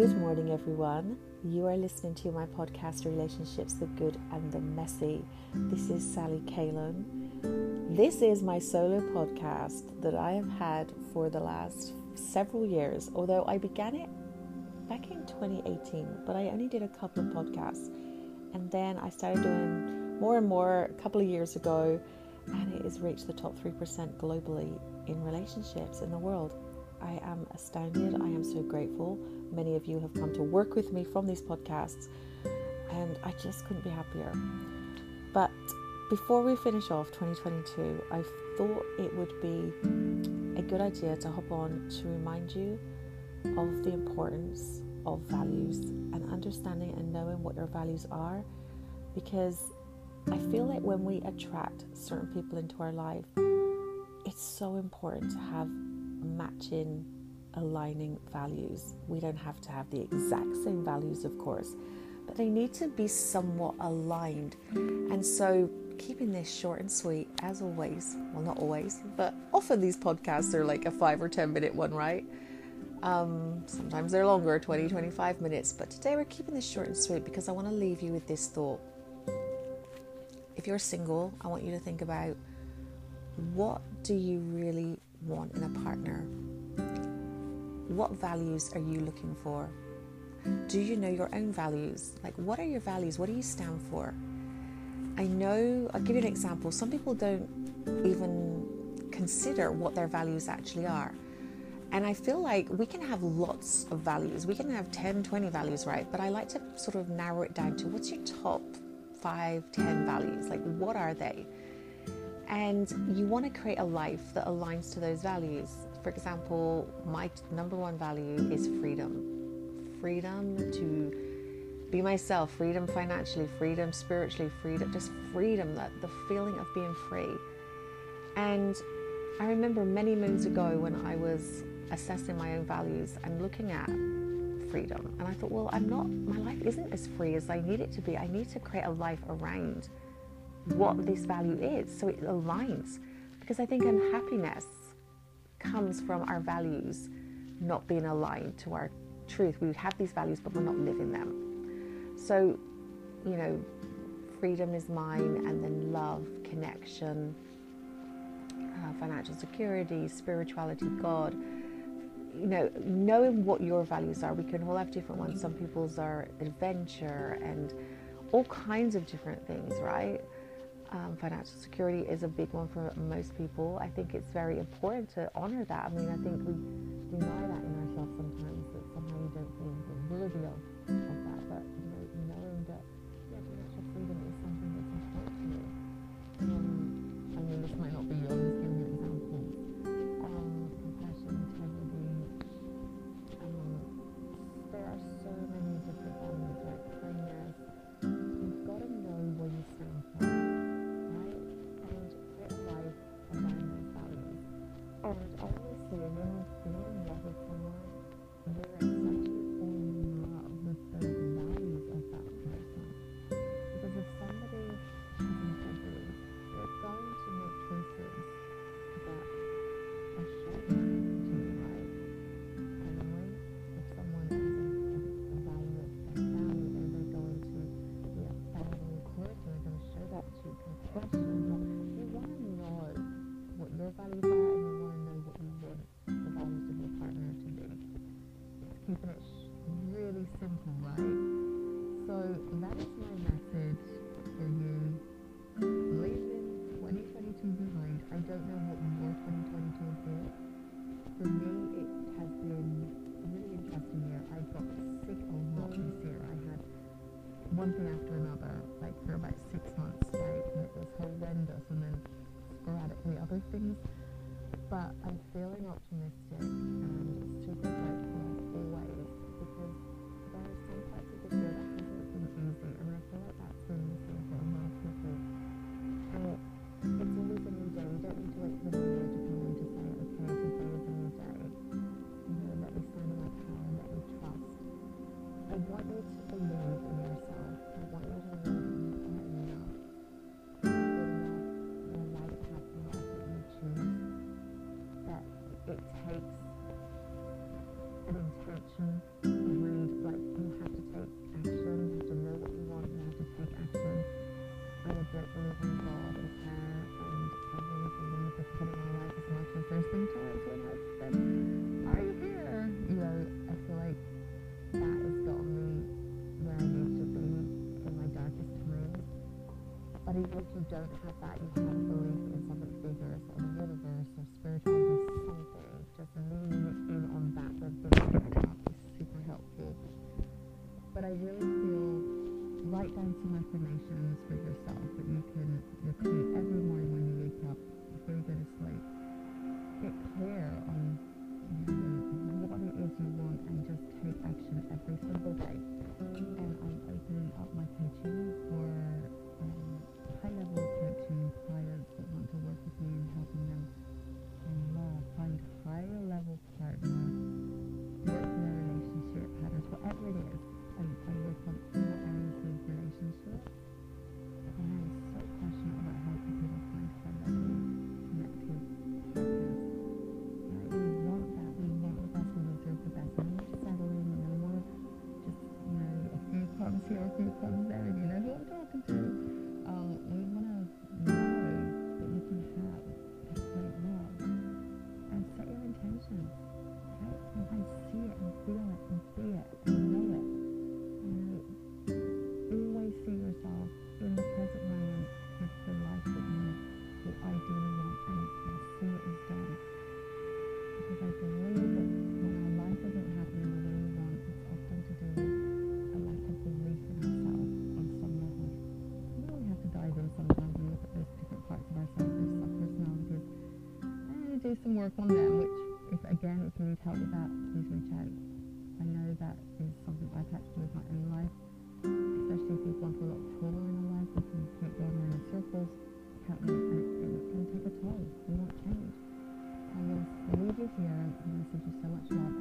Good morning, everyone. You are listening to my podcast, Relationships the Good and the Messy. This is Sally Kalin. This is my solo podcast that I have had for the last several years, although I began it back in 2018, but I only did a couple of podcasts. And then I started doing more and more a couple of years ago, and it has reached the top 3% globally in relationships in the world. I am astounded. I am so grateful. Many of you have come to work with me from these podcasts, and I just couldn't be happier. But before we finish off 2022, I thought it would be a good idea to hop on to remind you of the importance of values and understanding and knowing what your values are because I feel like when we attract certain people into our life, it's so important to have matching, aligning values. We don't have to have the exact same values, of course, but they need to be somewhat aligned. And so, keeping this short and sweet, as always, well, not always, but often these podcasts are like a five or 10 minute one, right? Um, sometimes they're longer, 20, 25 minutes, but today we're keeping this short and sweet because I want to leave you with this thought. If you're single, I want you to think about what do you really want in a partner? What values are you looking for? Do you know your own values? Like, what are your values? What do you stand for? I know, I'll give you an example. Some people don't even consider what their values actually are. And I feel like we can have lots of values. We can have 10, 20 values, right? But I like to sort of narrow it down to what's your top five, 10 values? Like, what are they? And you want to create a life that aligns to those values. For example, my number one value is freedom freedom to be myself, freedom financially, freedom spiritually, freedom, just freedom, that the feeling of being free. And I remember many moons ago when I was assessing my own values and looking at freedom. And I thought, well, I'm not, my life isn't as free as I need it to be. I need to create a life around what this value is so it aligns. Because I think unhappiness comes from our values not being aligned to our truth. We have these values, but we're not living them. So, you know, freedom is mine, and then love, connection, uh, financial security, spirituality, God. You know, knowing what your values are, we can all have different ones. Some people's are adventure and all kinds of different things, right? Um, financial security is a big one for most people. I think it's very important to honor that. I mean, I think we deny that in ourselves sometimes that somehow you don't feel of that. Simple, right? So that is my message for you. Leaving 2022 behind. I don't know what your 2022 brought. For me, it has been a really interesting year. I got sick a lot this year. I had one thing after another, like for about six months straight, and it was horrendous. And then sporadically other things. But I'm feeling optimistic believe in yourself and you're you are enough, good enough, your life path and whatever you choose. That it takes an intention, like you have to take action, to know you want, to take action. I'm in God and prayer and I really believe that putting our life as much as to it. If you don't have that you have belief in something bigger, so the universe or spiritual or something, just leaning in on that with is super helpful. But I really feel write down some affirmations for yourself that you can repeat every morning when you wake up before you go to sleep. Get clear on what it is you want and just take action every single day. And I'm opening up my continuum can work on them, which if again if you need help with that, please reach out. I know that is something I've had to do with my own life, especially if you've gone through a lot of trauma in your life, if you keep going around in circles, Help me, and it can take a toll. You won't change. I will leave you here and I send you so much love.